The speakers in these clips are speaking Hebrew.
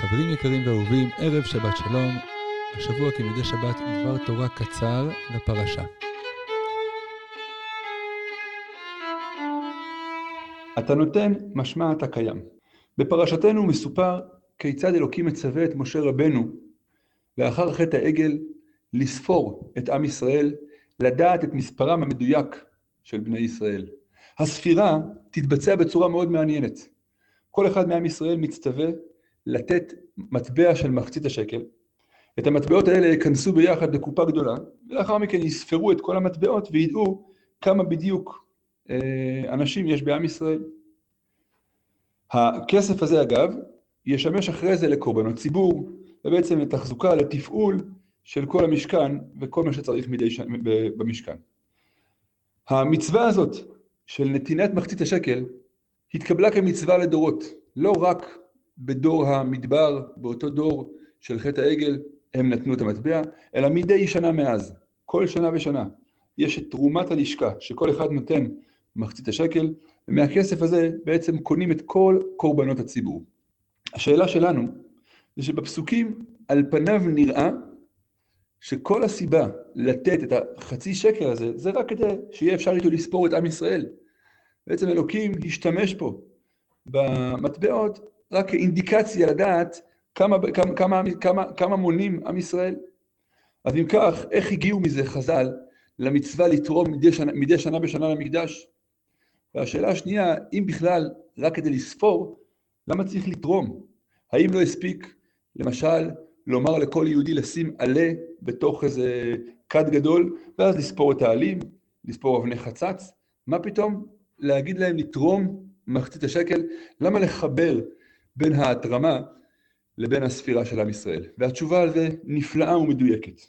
חברים יקרים ואהובים, ערב שבת שלום, השבוע כמדי שבת דבר תורה קצר לפרשה. אתה נותן, משמע אתה קיים. בפרשתנו מסופר כיצד אלוקים מצווה את משה רבנו, לאחר חטא העגל, לספור את עם ישראל, לדעת את מספרם המדויק של בני ישראל. הספירה תתבצע בצורה מאוד מעניינת. כל אחד מעם ישראל מצטווה לתת מטבע של מחצית השקל. את המטבעות האלה יכנסו ביחד לקופה גדולה, ולאחר מכן יספרו את כל המטבעות וידעו כמה בדיוק אה, אנשים יש בעם ישראל. הכסף הזה אגב, ישמש אחרי זה לקורבנות ציבור, ובעצם לתחזוקה, לתפעול של כל המשכן וכל מה שצריך מדי ש... במשכן. המצווה הזאת של נתינת מחצית השקל התקבלה כמצווה לדורות, לא רק בדור המדבר, באותו דור של חטא העגל, הם נתנו את המטבע, אלא מדי שנה מאז, כל שנה ושנה, יש את תרומת הלשכה, שכל אחד נותן מחצית השקל, ומהכסף הזה בעצם קונים את כל קורבנות הציבור. השאלה שלנו זה שבפסוקים על פניו נראה שכל הסיבה לתת את החצי שקל הזה, זה רק כדי שיהיה אפשר איתו לספור את עם ישראל. בעצם אלוקים השתמש פה במטבעות רק כאינדיקציה לדעת כמה, כמה, כמה, כמה, כמה מונים עם ישראל. אז אם כך, איך הגיעו מזה חז"ל למצווה לתרום מדי שנה, מדי שנה בשנה למקדש? והשאלה השנייה, אם בכלל רק כדי לספור, למה צריך לתרום? האם לא הספיק, למשל, לומר לכל יהודי לשים עלה בתוך איזה כד גדול, ואז לספור את העלים, לספור אבני חצץ? מה פתאום להגיד להם לתרום מחצית השקל? למה לחבר בין ההתרמה לבין הספירה של עם ישראל. והתשובה על זה נפלאה ומדויקת.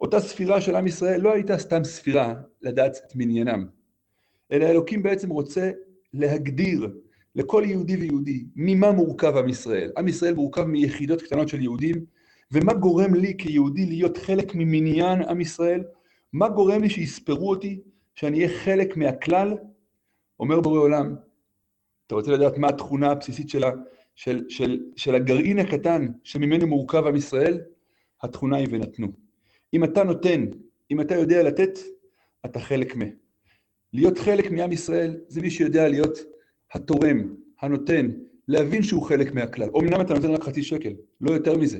אותה ספירה של עם ישראל לא הייתה סתם ספירה לדעת את מניינם, אלא אלוקים בעצם רוצה להגדיר לכל יהודי ויהודי ממה מורכב עם ישראל. עם ישראל מורכב מיחידות קטנות של יהודים, ומה גורם לי כיהודי להיות חלק ממניין עם ישראל? מה גורם לי שיספרו אותי, שאני אהיה חלק מהכלל? אומר בורא עולם, אתה רוצה לדעת מה התכונה הבסיסית שלה, של, של, של הגרעין הקטן שממנו מורכב עם ישראל? התכונה היא ונתנו. אם אתה נותן, אם אתה יודע לתת, אתה חלק מ. להיות חלק מעם ישראל זה מי שיודע להיות התורם, הנותן, להבין שהוא חלק מהכלל. אמנם אתה נותן רק חצי שקל, לא יותר מזה.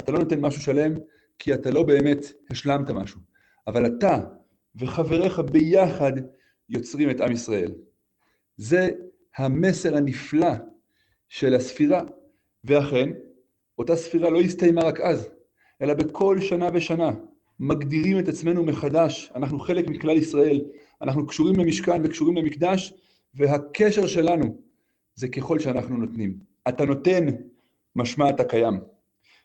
אתה לא נותן משהו שלם כי אתה לא באמת השלמת משהו. אבל אתה וחבריך ביחד יוצרים את עם ישראל. זה המסר הנפלא של הספירה. ואכן, אותה ספירה לא הסתיימה רק אז, אלא בכל שנה ושנה מגדירים את עצמנו מחדש, אנחנו חלק מכלל ישראל, אנחנו קשורים למשכן וקשורים למקדש, והקשר שלנו זה ככל שאנחנו נותנים. אתה נותן, משמע אתה קיים.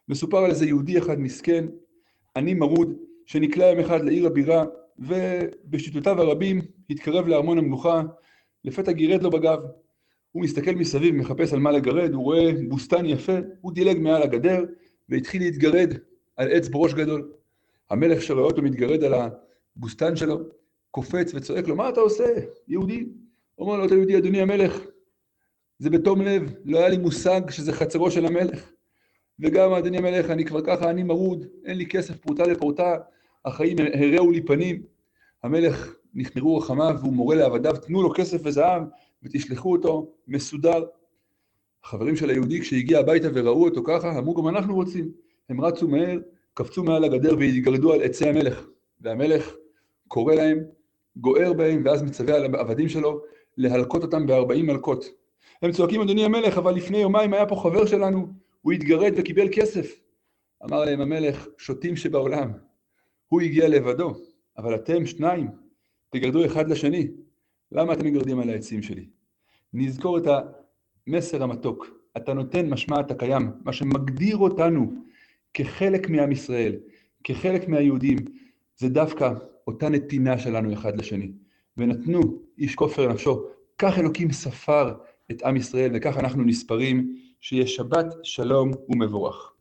מסופר על איזה יהודי אחד מסכן, עני מרוד, שנקלע יום אחד לעיר הבירה, ובשיטותיו הרבים התקרב לארמון המלוכה, לפתע גירד לו בגב. הוא מסתכל מסביב, מחפש על מה לגרד, הוא רואה בוסתן יפה, הוא דילג מעל הגדר והתחיל להתגרד על עץ בראש גדול. המלך שרואה אותו מתגרד על הבוסתן שלו, קופץ וצועק לו, מה אתה עושה, יהודי? אומר לו, אתה יהודי, אדוני המלך, זה בתום לב, לא היה לי מושג שזה חצרו של המלך. וגם, אדוני המלך, אני כבר ככה, אני מרוד, אין לי כסף פרוטה לפרוטה, החיים הראו לי פנים. המלך נכמרו רחמיו והוא מורה לעבדיו, תנו לו כסף וזהב ותשלחו אותו מסודר. החברים של היהודי כשהגיע הביתה וראו אותו ככה, אמרו גם אנחנו רוצים. הם רצו מהר, קפצו מעל הגדר והתגרדו על עצי המלך. והמלך קורא להם, גוער בהם, ואז מצווה על העבדים שלו להלקות אותם בארבעים מלקות. הם צועקים אדוני המלך, אבל לפני יומיים היה פה חבר שלנו, הוא התגרד וקיבל כסף. אמר להם המלך, שוטים שבעולם. הוא הגיע לבדו, אבל אתם שניים, תגרדו אחד לשני. למה אתם מגרדים על העצים שלי? נזכור את המסר המתוק. אתה נותן משמע אתה קיים, מה שמגדיר אותנו כחלק מעם ישראל, כחלק מהיהודים, זה דווקא אותה נתינה שלנו אחד לשני. ונתנו איש כופר נפשו, כך אלוקים ספר את עם ישראל וכך אנחנו נספרים, שיהיה שבת שלום ומבורך.